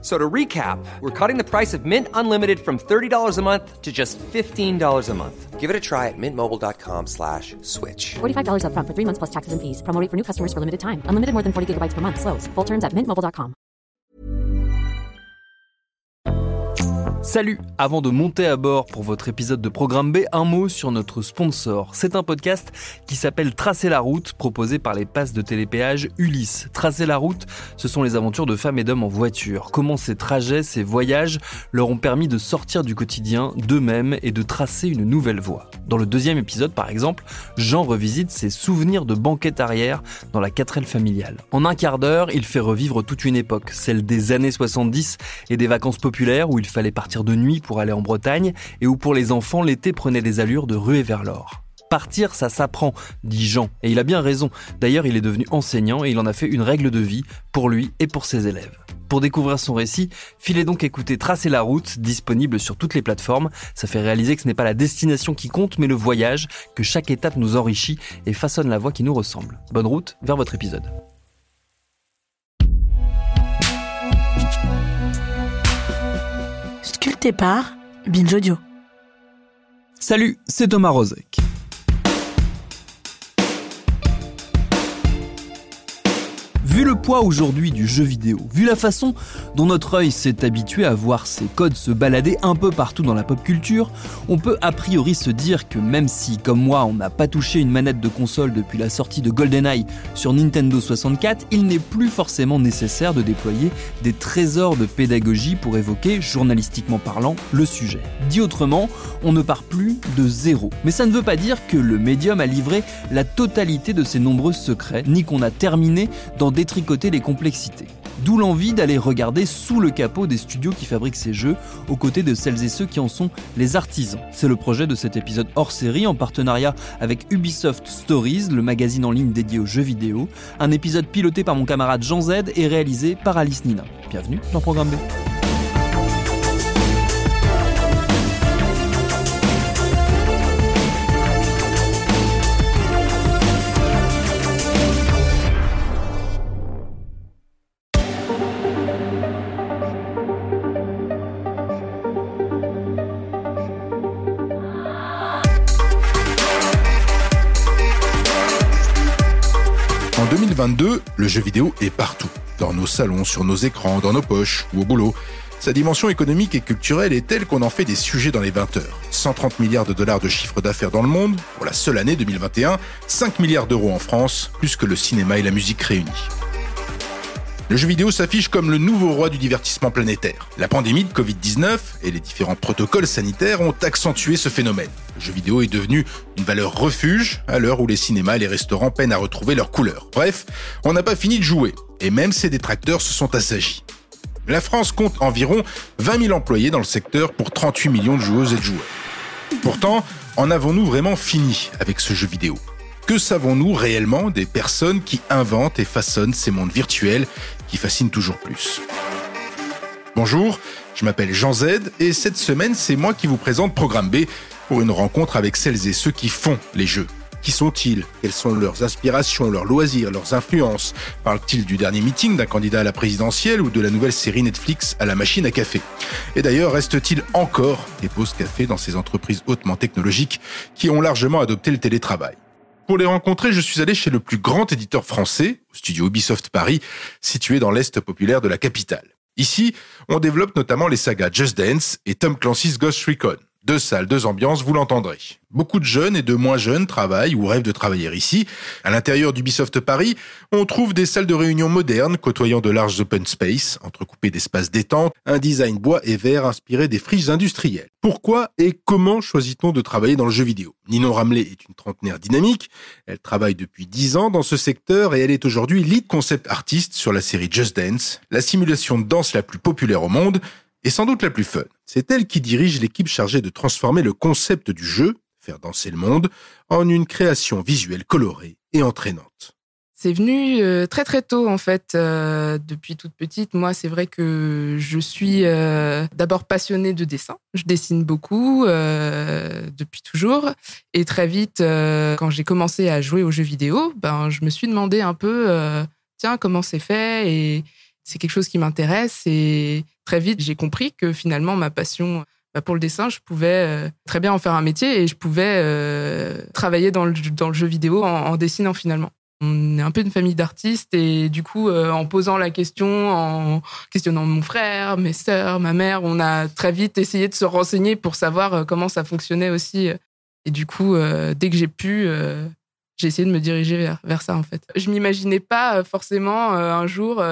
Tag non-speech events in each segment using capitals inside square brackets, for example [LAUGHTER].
So to recap, we're cutting the price of Mint Unlimited from $30 a month to just $15 a month. Give it a try at mintmobile.com slash switch. $45 upfront for three months plus taxes and fees. Promo for new customers for limited time. Unlimited more than 40 gigabytes per month. Slows. Full terms at mintmobile.com. Salut Avant de monter à bord pour votre épisode de Programme B, un mot sur notre sponsor. C'est un podcast qui s'appelle Tracer la route, proposé par les passes de télépéage Ulysse. Tracer la route, ce sont les aventures de femmes et d'hommes en voiture. Comment ces trajets, ces voyages leur ont permis de sortir du quotidien d'eux-mêmes et de tracer une nouvelle voie. Dans le deuxième épisode, par exemple, Jean revisite ses souvenirs de banquette arrière dans la 4L familiale. En un quart d'heure, il fait revivre toute une époque, celle des années 70 et des vacances populaires où il fallait partir de nuit pour aller en Bretagne et où pour les enfants l'été prenait des allures de ruée vers l'or. Partir, ça s'apprend, dit Jean, et il a bien raison. D'ailleurs, il est devenu enseignant et il en a fait une règle de vie pour lui et pour ses élèves. Pour découvrir son récit, filez donc écouter Tracer la route, disponible sur toutes les plateformes. Ça fait réaliser que ce n'est pas la destination qui compte, mais le voyage, que chaque étape nous enrichit et façonne la voie qui nous ressemble. Bonne route vers votre épisode. Sculpté par Binge Audio. Salut, c'est Thomas Rozek. Vu le poids aujourd'hui du jeu vidéo, vu la façon dont notre œil s'est habitué à voir ces codes se balader un peu partout dans la pop culture, on peut a priori se dire que même si, comme moi, on n'a pas touché une manette de console depuis la sortie de GoldenEye sur Nintendo 64, il n'est plus forcément nécessaire de déployer des trésors de pédagogie pour évoquer, journalistiquement parlant, le sujet. Dit autrement, on ne part plus de zéro. Mais ça ne veut pas dire que le médium a livré la totalité de ses nombreux secrets, ni qu'on a terminé d'en détricoter les complexités. D'où l'envie d'aller regarder sous le capot des studios qui fabriquent ces jeux, aux côtés de celles et ceux qui en sont les artisans. C'est le projet de cet épisode hors série en partenariat avec Ubisoft Stories, le magazine en ligne dédié aux jeux vidéo. Un épisode piloté par mon camarade Jean Z et réalisé par Alice Nina. Bienvenue dans Programme B. 2022, le jeu vidéo est partout. Dans nos salons, sur nos écrans, dans nos poches ou au boulot. Sa dimension économique et culturelle est telle qu'on en fait des sujets dans les 20 heures. 130 milliards de dollars de chiffre d'affaires dans le monde, pour la seule année 2021, 5 milliards d'euros en France, plus que le cinéma et la musique réunis. Le jeu vidéo s'affiche comme le nouveau roi du divertissement planétaire. La pandémie de Covid-19 et les différents protocoles sanitaires ont accentué ce phénomène. Le jeu vidéo est devenu une valeur refuge à l'heure où les cinémas et les restaurants peinent à retrouver leur couleur. Bref, on n'a pas fini de jouer, et même ses détracteurs se sont assagis. La France compte environ 20 000 employés dans le secteur pour 38 millions de joueuses et de joueurs. Pourtant, en avons-nous vraiment fini avec ce jeu vidéo? Que savons-nous réellement des personnes qui inventent et façonnent ces mondes virtuels qui fascinent toujours plus. Bonjour, je m'appelle Jean Z et cette semaine, c'est moi qui vous présente Programme B pour une rencontre avec celles et ceux qui font les jeux. Qui sont-ils? Quelles sont leurs aspirations, leurs loisirs, leurs influences? Parlent-ils du dernier meeting d'un candidat à la présidentielle ou de la nouvelle série Netflix à la machine à café? Et d'ailleurs, reste-t-il encore des pauses café dans ces entreprises hautement technologiques qui ont largement adopté le télétravail? Pour les rencontrer, je suis allé chez le plus grand éditeur français, au studio Ubisoft Paris, situé dans l'Est populaire de la capitale. Ici, on développe notamment les sagas Just Dance et Tom Clancy's Ghost Recon. Deux salles, deux ambiances, vous l'entendrez. Beaucoup de jeunes et de moins jeunes travaillent ou rêvent de travailler ici. À l'intérieur d'Ubisoft Paris, on trouve des salles de réunion modernes côtoyant de larges open space, entrecoupées d'espaces détente, un design bois et vert inspiré des friches industrielles. Pourquoi et comment choisit-on de travailler dans le jeu vidéo? Ninon Ramley est une trentenaire dynamique. Elle travaille depuis dix ans dans ce secteur et elle est aujourd'hui lead concept artiste sur la série Just Dance, la simulation de danse la plus populaire au monde et sans doute la plus fun. C'est elle qui dirige l'équipe chargée de transformer le concept du jeu, faire danser le monde, en une création visuelle colorée et entraînante. C'est venu euh, très très tôt en fait, euh, depuis toute petite. Moi, c'est vrai que je suis euh, d'abord passionnée de dessin. Je dessine beaucoup depuis toujours. Et très vite, quand j'ai commencé à jouer aux jeux vidéo, ben, je me suis demandé un peu, tiens, comment c'est fait? Et c'est quelque chose qui m'intéresse. Et très vite, j'ai compris que finalement, ma passion bah, pour le dessin, je pouvais très bien en faire un métier et je pouvais travailler dans le, jeu vidéo en dessinant finalement. On est un peu une famille d'artistes et du coup, euh, en posant la question, en questionnant mon frère, mes sœurs, ma mère, on a très vite essayé de se renseigner pour savoir euh, comment ça fonctionnait aussi. Et du coup, euh, dès que j'ai pu, j'ai essayé de me diriger vers, vers ça en fait. Je m'imaginais pas forcément un jour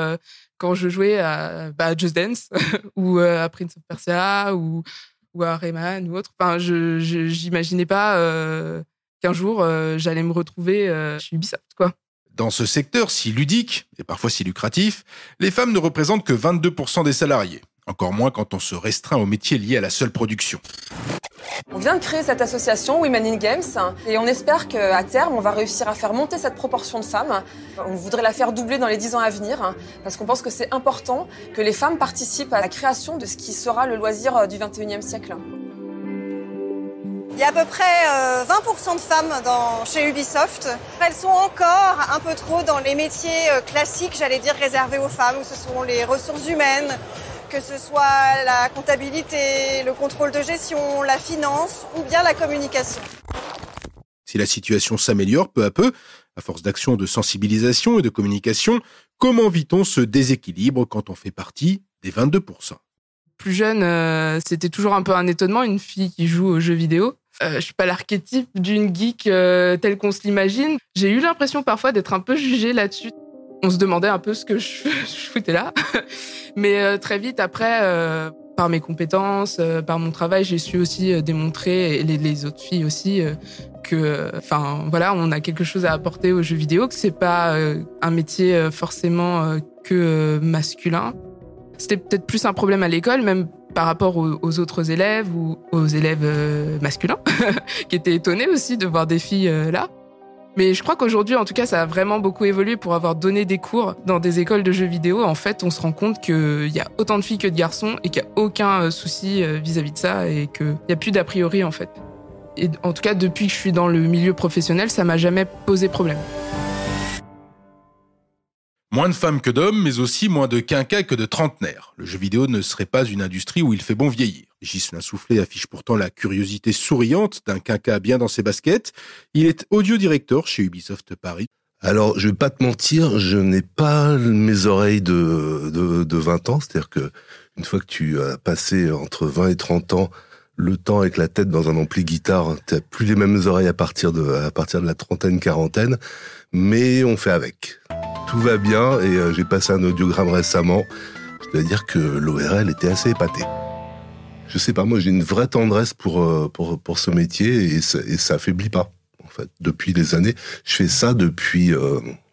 quand je jouais à, bah, Just Dance [LAUGHS] ou à Prince of Persia ou, ou à Rayman ou autre. Enfin, je j'imaginais pas qu'un jour euh, j'allais me retrouver euh, chez Ubisoft, quoi. Dans ce secteur si ludique et parfois si lucratif, les femmes ne représentent que 22% des salariés. Encore moins quand on se restreint aux métiers liés à la seule production. On vient de créer cette association Women in Games et on espère qu'à terme, on va réussir à faire monter cette proportion de femmes. On voudrait la faire doubler dans les 10 ans à venir parce qu'on pense que c'est important que les femmes participent à la création de ce qui sera le loisir du 21e siècle. Il y a à peu près 20% euh, de femmes dans, chez Ubisoft. Elles sont encore un peu trop dans les métiers euh, classiques, j'allais dire, réservés aux femmes, où ce sont les ressources humaines, que ce soit la comptabilité, le contrôle de gestion, la finance ou bien la communication. Si la situation s'améliore peu à peu, à force d'actions de sensibilisation et de communication, comment vit-on ce déséquilibre quand on fait partie des 22% plus jeune, euh, c'était toujours un peu un étonnement, une fille qui joue aux jeux vidéo. Euh, je suis pas l'archétype d'une geek euh, telle qu'on se l'imagine. J'ai eu l'impression parfois d'être un peu jugée là-dessus. On se demandait un peu ce que je, [LAUGHS] foutais là. [LAUGHS] Mais euh, très vite après, par mes compétences, par mon travail, j'ai su aussi démontrer, et les, autres filles aussi, que, enfin voilà, on a quelque chose à apporter aux jeux vidéo, que c'est pas un métier forcément que masculin. C'était peut-être plus un problème à l'école, même par rapport aux, autres élèves ou aux élèves euh, masculins, [LAUGHS] qui étaient étonnés aussi de voir des filles euh, là. Mais je crois qu'aujourd'hui, en tout cas, ça a vraiment beaucoup évolué pour avoir donné des cours dans des écoles de jeux vidéo. En fait, on se rend compte qu'il y a autant de filles que de garçons et qu'il n'y a aucun euh, souci vis-à-vis de ça et qu'il n'y a plus d'a priori, en fait. Et en tout cas, depuis que je suis dans le milieu professionnel, ça m'a jamais posé problème. Moins de femmes que d'hommes, mais aussi moins de quinquas que de trentenaires. Le jeu vidéo ne serait pas une industrie où il fait bon vieillir. Ghislain Soufflé affiche pourtant la curiosité souriante d'un quinca bien dans ses baskets. Il est audio directeur chez Ubisoft Paris. Alors, je vais pas te mentir, je n'ai pas mes oreilles de, de, de 20 ans. C'est-à-dire que une fois que tu as passé entre 20 et 30 ans le temps avec la tête dans un ampli guitare, tu plus les mêmes oreilles à partir de, à partir de la trentaine, quarantaine. Mais on fait avec tout va bien et euh, j'ai passé un audiogramme récemment. Je dois dire que l'ORL était assez épaté. Je sais pas, moi j'ai une vraie tendresse pour, euh, pour, pour ce métier et ça, et ça affaiblit pas. En fait, depuis des années, je fais ça depuis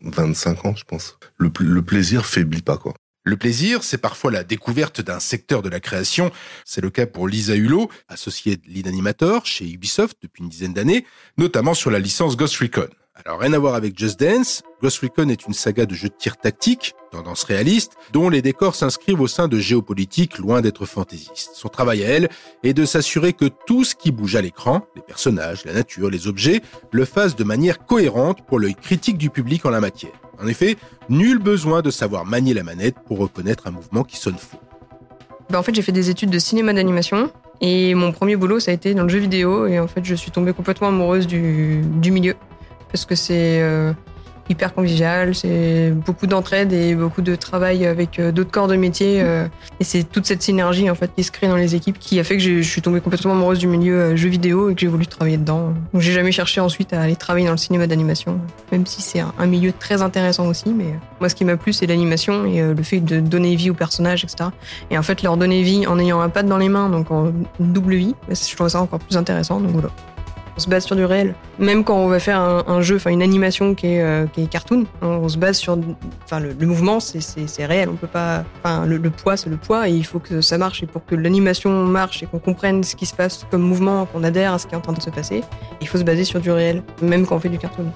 25 euh, ans, je pense. Le, plaisir faiblit pas, quoi. Le plaisir, c'est parfois la découverte d'un secteur de la création. C'est le cas pour Lisa Hulot, associée de lead animator chez Ubisoft depuis une dizaine d'années, notamment sur la licence Ghost Recon. Alors rien à voir avec Just Dance, Ghost Recon est une saga de jeux de tir tactique, tendance réaliste, dont les décors s'inscrivent au sein de géopolitiques loin d'être fantaisistes. Son travail à elle est de s'assurer que tout ce qui bouge à l'écran, les personnages, la nature, les objets, le fasse de manière cohérente pour l'œil critique du public en la matière. En effet, nul besoin de savoir manier la manette pour reconnaître un mouvement qui sonne faux. Bah en fait, j'ai fait des études de cinéma d'animation et mon premier boulot, ça a été dans le jeu vidéo et en fait, je suis tombée complètement amoureuse du milieu parce que c'est euh, hyper convivial, c'est beaucoup d'entraide et beaucoup de travail avec euh, d'autres corps de métier. Euh, et c'est toute cette synergie en fait qui se crée dans les équipes qui a fait que je suis tombée complètement amoureuse du milieu jeu vidéo et que j'ai voulu travailler dedans. Donc j'ai jamais cherché ensuite à aller travailler dans le cinéma d'animation, même si c'est un, milieu très intéressant aussi. Mais moi, ce qui m'a plu, c'est l'animation et le fait de donner vie aux personnages, etc. Et en fait, leur donner vie en ayant un pad dans les mains, donc en double vie, je trouve ça encore plus intéressant. Donc voilà. On se base sur du réel. Même quand on va faire un, jeu, enfin une animation qui est, euh, cartoon, on se base sur, enfin le, mouvement, c'est réel. On peut pas, enfin le, poids, c'est le poids, et il faut que ça marche. Et pour que l'animation marche et qu'on comprenne ce qui se passe comme mouvement, qu'on adhère à ce qui est en train de se passer, il faut se baser sur du réel, même quand on fait du cartoon.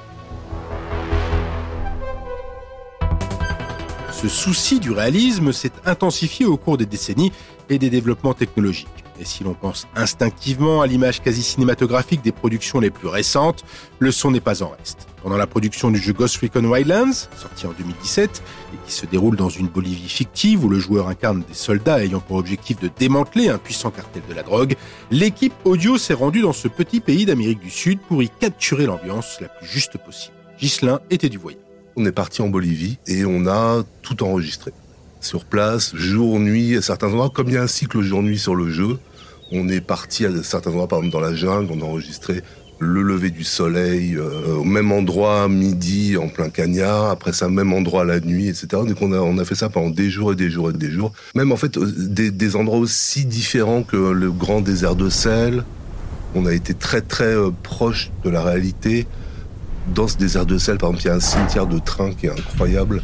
Ce souci du réalisme s'est intensifié au cours des décennies et des développements technologiques. Et si l'on pense instinctivement à l'image quasi cinématographique des productions les plus récentes, le son n'est pas en reste. Pendant la production du jeu Ghost Recon Wildlands, sorti en 2017, et qui se déroule dans une Bolivie fictive où le joueur incarne des soldats ayant pour objectif de démanteler un puissant cartel de la drogue, l'équipe audio s'est rendue dans ce petit pays d'Amérique du Sud pour y capturer l'ambiance la plus juste possible. Ghislain était du voyage. On est parti en Bolivie et on a tout enregistré sur place, jour, nuit, à certains endroits. Comme il y a un cycle jour-nuit sur le jeu, on est parti à certains endroits, par exemple dans la jungle, on a enregistré le lever du soleil euh, au même endroit midi en plein cagnard, après ça même endroit la nuit, etc. Donc on a, fait ça pendant des jours et des jours et des jours. Même en fait euh, des, des endroits aussi différents que le grand désert de sel. On a été très très euh, proche de la réalité. Dans ce désert de sel, par exemple, il y a un cimetière de train qui est incroyable.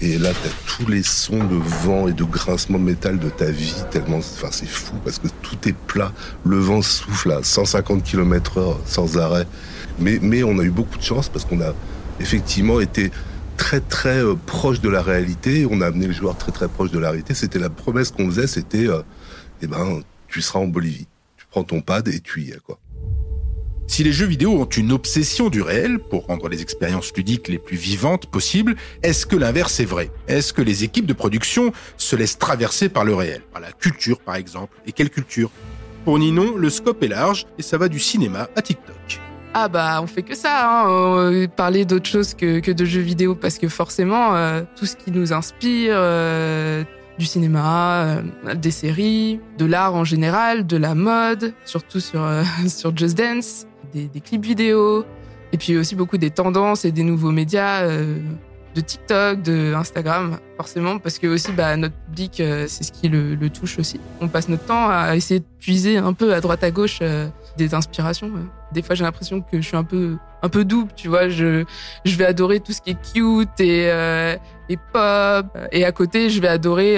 Et là, t'as tous les sons de vent et de grincement de métal de ta vie, tellement, enfin, c'est fou parce que tout est plat. Le vent souffle à 150 km heure sans arrêt. Mais, mais on a eu beaucoup de chance parce qu'on a effectivement été très très euh, proche de la réalité. On a amené le joueur très très proche de la réalité. C'était la promesse qu'on faisait, c'était, euh, eh ben, tu seras en Bolivie. Tu prends ton pad et tu y es, quoi. Si les jeux vidéo ont une obsession du réel pour rendre les expériences ludiques les plus vivantes possibles, est-ce que l'inverse est vrai? Est-ce que les équipes de production se laissent traverser par le réel? Par la culture par exemple. Et quelle culture? Pour Ninon, le scope est large et ça va du cinéma à TikTok. Ah bah on fait que ça, hein, euh, parler d'autre chose que, de jeux vidéo parce que forcément euh, tout ce qui nous inspire, euh, du cinéma, des séries, de l'art en général, de la mode, surtout sur, [LAUGHS] sur Just Dance, des, des, clips vidéo, et puis aussi beaucoup des tendances et des nouveaux médias euh, de TikTok, de Instagram, forcément, parce que aussi bah, notre public, euh, c'est ce qui le, le, touche aussi. On passe notre temps à essayer de puiser un peu à droite à gauche euh, des inspirations. Des fois, j'ai l'impression que je suis un peu un peu double, tu vois. Je je vais adorer tout ce qui est cute et et pop, et à côté, je vais adorer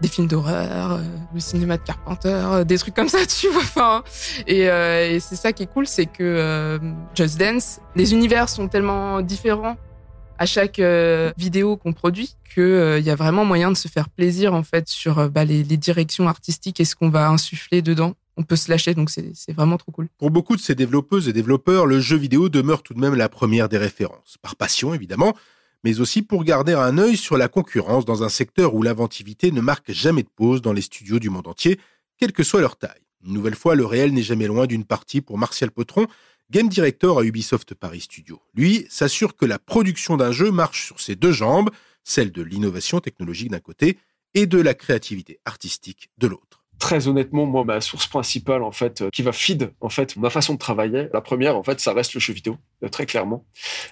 des films d'horreur, euh, le cinéma de Carpenter, euh, des trucs comme ça, [LAUGHS] tu vois. Euh, et c'est ça qui est cool, c'est que euh, Just Dance, les univers sont tellement différents à chaque vidéo qu'on produit que il y a vraiment moyen de se faire plaisir en fait sur bah, les, directions artistiques et ce qu'on va insuffler dedans. On peut se lâcher, donc c'est vraiment trop cool. Pour beaucoup de ces développeuses et développeurs, le jeu vidéo demeure tout de même la première des références, par passion évidemment, mais aussi pour garder un œil sur la concurrence dans un secteur où l'inventivité ne marque jamais de pause dans les studios du monde entier, quelle que soit leur taille. Une nouvelle fois, le réel n'est jamais loin d'une partie pour Martial Potron, game director à Ubisoft Paris Studio. Lui s'assure que la production d'un jeu marche sur ses deux jambes, celle de l'innovation technologique d'un côté et de la créativité artistique de l'autre très honnêtement, moi, ma source principale, en fait, qui va feed, en fait, ma façon de travailler, la première, en fait, ça reste le jeu vidéo, euh, très clairement.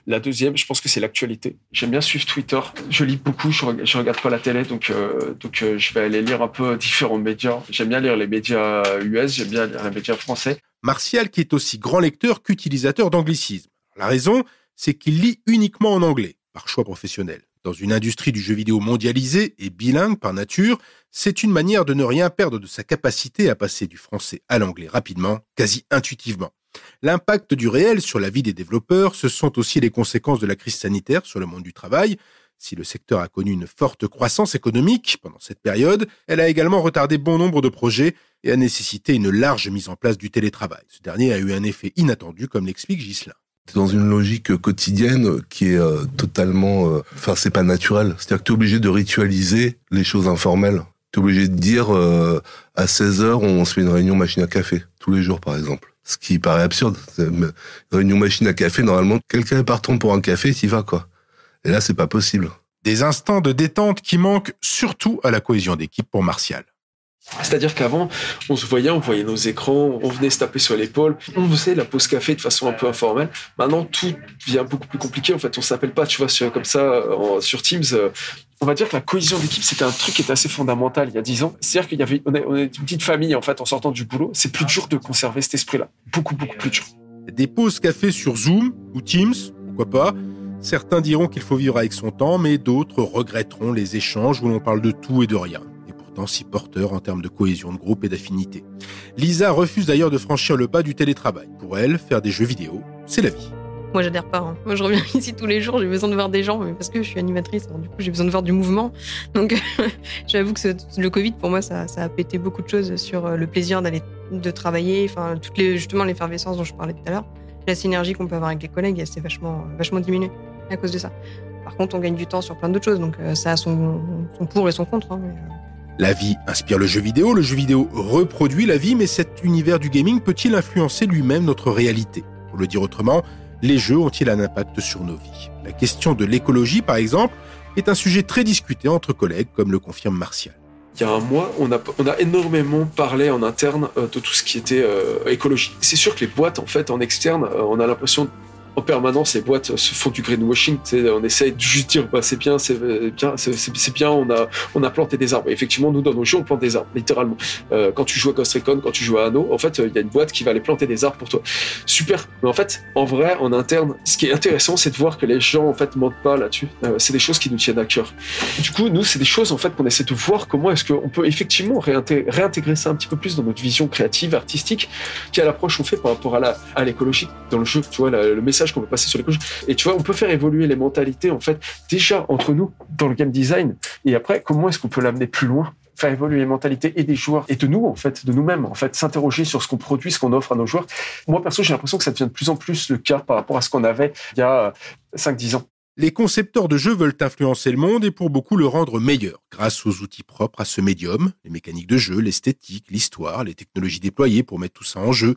La deuxième, je pense que c'est l'actualité. J'aime bien suivre Twitter. Je lis beaucoup, je, je regarde pas la télé, donc, euh, donc euh, je vais aller lire un peu différents médias. J'aime bien lire les médias US, j'aime bien lire les médias français. Martial, qui est aussi grand lecteur qu'utilisateur d'anglicisme. La raison, c'est qu'il lit uniquement en anglais, par choix professionnel. Dans une industrie du jeu vidéo mondialisée et bilingue par nature, c'est une manière de ne rien perdre de sa capacité à passer du français à l'anglais rapidement, quasi intuitivement. L'impact du réel sur la vie des développeurs, ce sont aussi les conséquences de la crise sanitaire sur le monde du travail. Si le secteur a connu une forte croissance économique pendant cette période, elle a également retardé bon nombre de projets et a nécessité une large mise en place du télétravail. Ce dernier a eu un effet inattendu, comme l'explique Ghislain dans une logique quotidienne qui est euh, totalement, euh, enfin c'est pas naturel. C'est-à-dire que tu es obligé de ritualiser les choses informelles. Tu es obligé de dire euh, à 16 heures on se fait une réunion machine à café tous les jours par exemple. Ce qui paraît absurde. Une réunion machine à café normalement quelqu'un est partant pour un café, y vas quoi. Et là c'est pas possible. Des instants de détente qui manquent surtout à la cohésion d'équipe pour Martial. C'est-à-dire qu'avant, on se voyait, on voyait nos écrans, on venait se taper sur l'épaule, on faisait la pause café de façon un peu informelle. Maintenant, tout devient beaucoup plus compliqué. En fait, on s'appelle pas, tu vois, comme ça, sur Teams. On va dire que la cohésion d'équipe, c'était un truc qui était assez fondamental il y a dix ans. C'est-à-dire qu'il y avait, est, une petite famille, en fait, en sortant du boulot. C'est plus dur de conserver cet esprit-là. Beaucoup, beaucoup plus dur. Des pauses café sur Zoom ou Teams, pourquoi pas. Certains diront qu'il faut vivre avec son temps, mais d'autres regretteront les échanges où l'on parle de tout et de rien si porteur en termes de cohésion de groupe et d'affinité. Lisa refuse d'ailleurs de franchir le pas du télétravail. Pour elle, faire des jeux vidéo, c'est la vie. Moi, j'adhère pas. hein. Moi, je reviens [LAUGHS] ici tous les jours, j'ai besoin de voir des gens, mais parce que je suis animatrice, du coup, j'ai besoin de voir du mouvement. [LAUGHS] Donc, [LAUGHS] j'avoue que le Covid, pour moi, ça, a pété beaucoup de choses sur euh, le plaisir d'aller de travailler, enfin, justement l'effervescence dont je parlais tout à l'heure. La synergie qu'on peut avoir avec les collègues, elle s'est vachement, vachement diminuée à cause de ça. Par contre, on gagne du temps sur plein d'autres choses, donc euh, ça a son, pour et son contre. hein, euh, La vie inspire le jeu vidéo, le jeu vidéo reproduit la vie, mais cet univers du gaming peut-il influencer lui-même notre réalité? Pour le dire autrement, les jeux ont-ils un impact sur nos vies? La question de l'écologie, par exemple, est un sujet très discuté entre collègues, comme le confirme Martial. Il y a un mois, on a, énormément parlé en interne euh, de tout ce qui était euh, écologie. C'est sûr que les boîtes, en fait, en externe, euh, on a l'impression en permanence, les boîtes se font du greenwashing. On essaye de juste dire, bah, c'est bien, c'est euh, bien, c'est bien, on a, on a planté des arbres. Effectivement, nous, dans nos jeux, on plante des arbres, littéralement. Euh, quand tu joues à Ghost Recon, quand tu joues à Anno, en fait, euh, il y a une boîte qui va aller planter des arbres pour toi. Super. Mais en fait, en vrai, en interne, ce qui est intéressant, c'est de voir que les gens, en fait, mentent pas là-dessus. C'est des choses qui nous tiennent à cœur. Du coup, nous, c'est des choses, en fait, qu'on essaie de voir comment est-ce qu'on peut effectivement réinté- réintégrer ça un petit peu plus dans notre vision créative, artistique, quelle approche on fait par rapport à l'écologie dans le jeu, tu vois, le message qu'on veut passer sur l'écologie. Et tu vois, on peut faire évoluer les mentalités, en fait, déjà entre nous, dans le game design, et après, comment est-ce qu'on peut l'amener plus loin? Faire évoluer les mentalités et des joueurs et de nous en fait de nous-mêmes en fait s'interroger sur ce qu'on produit ce qu'on offre à nos joueurs. Moi perso j'ai l'impression que ça devient de plus en plus le cas par rapport à ce qu'on avait il y a 5-10 ans Les concepteurs de jeux veulent influencer le monde et pour beaucoup le rendre meilleur, grâce aux outils propres à ce médium, les mécaniques de jeu, l'esthétique, l'histoire, les technologies déployées pour mettre tout ça en jeu.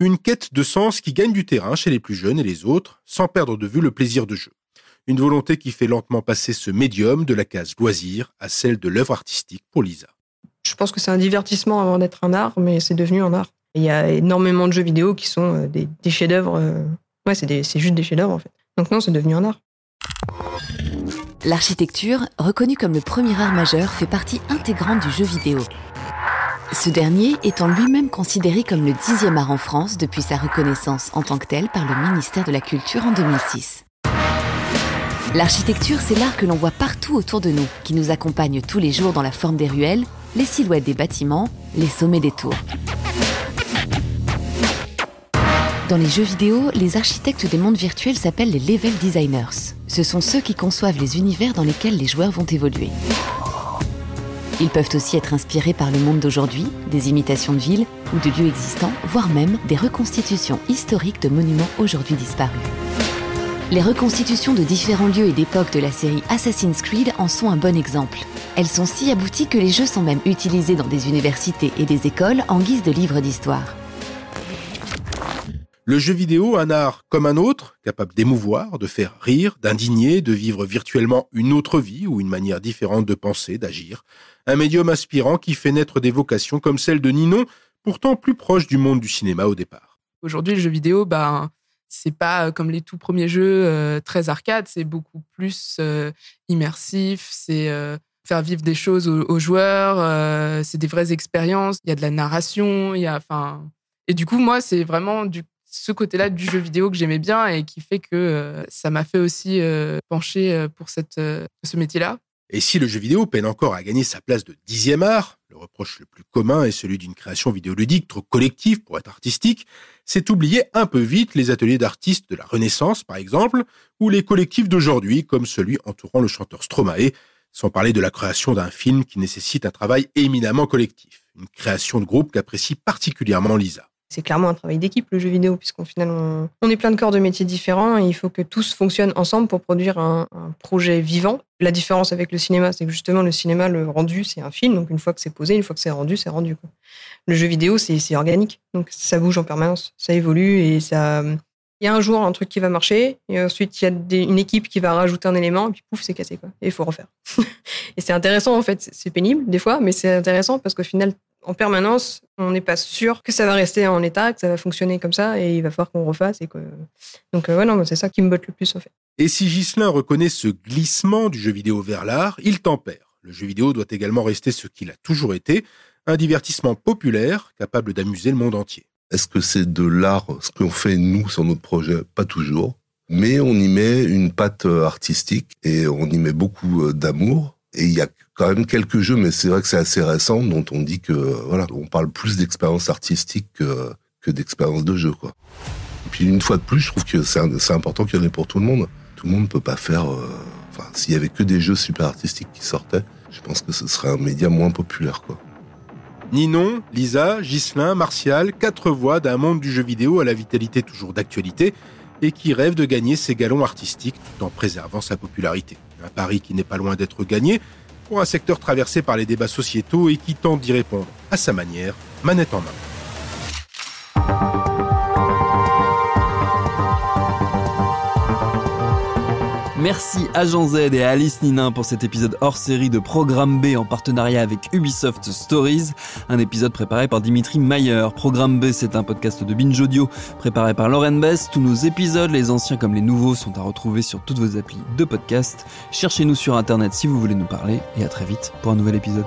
Une quête de sens qui gagne du terrain chez les plus jeunes et les autres, sans perdre de vue le plaisir de jeu. Une volonté qui fait lentement passer ce médium de la case loisir à celle de l'œuvre artistique pour Lisa. Je pense que c'est un divertissement avant d'être un art, mais c'est devenu un art. Il y a énormément de jeux vidéo qui sont euh, des, chefs-d'œuvre. euh, Ouais, c'est juste des chefs-d'œuvre en fait. Donc non, c'est devenu un art. L'architecture, reconnue comme le premier art majeur, fait partie intégrante du jeu vidéo. Ce dernier étant lui-même considéré comme le dixième art en France depuis sa reconnaissance en tant que tel par le ministère de la Culture en 2006. L'architecture, c'est l'art que l'on voit partout autour de nous, qui nous accompagne tous les jours dans la forme des ruelles, les silhouettes des bâtiments, les sommets des tours. Dans les jeux vidéo, les architectes des mondes virtuels s'appellent les level designers. Ce sont ceux qui conçoivent les univers dans lesquels les joueurs vont évoluer. Ils peuvent aussi être inspirés par le monde d'aujourd'hui, des imitations de villes ou de lieux existants, voire même des reconstitutions historiques de monuments aujourd'hui disparus. Les reconstitutions de différents lieux et d'époques de la série Assassin's Creed en sont un bon exemple. Elles sont si abouties que les jeux sont même utilisés dans des universités et des écoles en guise de livres d'histoire. Le jeu vidéo, un art comme un autre, capable d'émouvoir, de faire rire, d'indigner, de vivre virtuellement une autre vie ou une manière différente de penser, d'agir. Un médium aspirant qui fait naître des vocations comme celle de Ninon, pourtant plus proche du monde du cinéma au départ. Aujourd'hui, le jeu vidéo, ben, c'est pas euh, comme les tout premiers jeux euh, très arcade, c'est beaucoup plus euh, immersif, c'est faire vivre des choses aux, aux joueurs, c'est des vraies expériences, il y a de la narration, il y a, enfin, et du coup, moi, c'est vraiment du ce côté-là du jeu vidéo que j'aimais bien et qui fait que euh, ça m'a fait aussi euh, pencher euh, pour cette, ce métier-là. Et si le jeu vidéo peine encore à gagner sa place de dixième art, le reproche le plus commun est celui d'une création vidéoludique trop collective pour être artistique, c'est oublier un peu vite les ateliers d'artistes de la Renaissance, par exemple, ou les collectifs d'aujourd'hui, comme celui entourant le chanteur Stromae, sans parler de la création d'un film qui nécessite un travail éminemment collectif, une création de groupe qu'apprécie particulièrement Lisa. C'est clairement un travail d'équipe, le jeu vidéo, puisqu'au final, on, on est plein de corps de métiers différents et il faut que tous fonctionnent ensemble pour produire un, projet vivant. La différence avec le cinéma, c'est que justement, le cinéma, le rendu, c'est un film. Donc, une fois que c'est posé, une fois que c'est rendu, c'est rendu. Le jeu vidéo, c'est organique. Donc, ça bouge en permanence. Ça évolue et ça. Il y a un jour un truc qui va marcher, et ensuite il y a une équipe qui va rajouter un élément, et puis pouf, c'est cassé. Quoi. Et il faut refaire. [LAUGHS] et c'est intéressant, en fait. C'est pénible, des fois, mais c'est intéressant parce qu'au final, en permanence, on n'est pas sûr que ça va rester en état, que ça va fonctionner comme ça, et il va falloir qu'on refasse. Et que... Donc, euh, ouais, non, c'est ça qui me botte le plus, en fait. Et si Ghislain reconnaît ce glissement du jeu vidéo vers l'art, il tempère. Le jeu vidéo doit également rester ce qu'il a toujours été, un divertissement populaire capable d'amuser le monde entier. Est-ce que c'est de l'art, ce qu'on fait nous sur notre projet? Pas toujours. Mais on y met une patte euh, artistique et on y met beaucoup euh, d'amour. Et il y a quand même quelques jeux, mais c'est vrai que c'est assez récent, dont on dit que, voilà, on parle plus d'expérience artistique que, d'expérience de jeu, quoi. puis une fois de plus, je trouve que c'est important qu'il y en ait pour tout le monde. Tout le monde ne peut pas faire. euh, Enfin, s'il y avait que des jeux super artistiques qui sortaient, je pense que ce serait un média moins populaire, quoi. Ninon, Lisa, Ghislain, Martial, quatre voix d'un monde du jeu vidéo à la vitalité toujours d'actualité et qui rêvent de gagner ses galons artistiques tout en préservant sa popularité. Un pari qui n'est pas loin d'être gagné pour un secteur traversé par les débats sociétaux et qui tente d'y répondre à sa manière, manette en main. Merci à Jean Z et à Alice Ninin pour cet épisode hors série de Programme B en partenariat avec Ubisoft Stories, un épisode préparé par Dimitri Mayer. Programme B, c'est un podcast de Binge Audio préparé par Lauren Bess. Tous nos épisodes, les anciens comme les nouveaux, sont à retrouver sur toutes vos applis de podcast. Cherchez-nous sur internet si vous voulez nous parler et à très vite pour un nouvel épisode.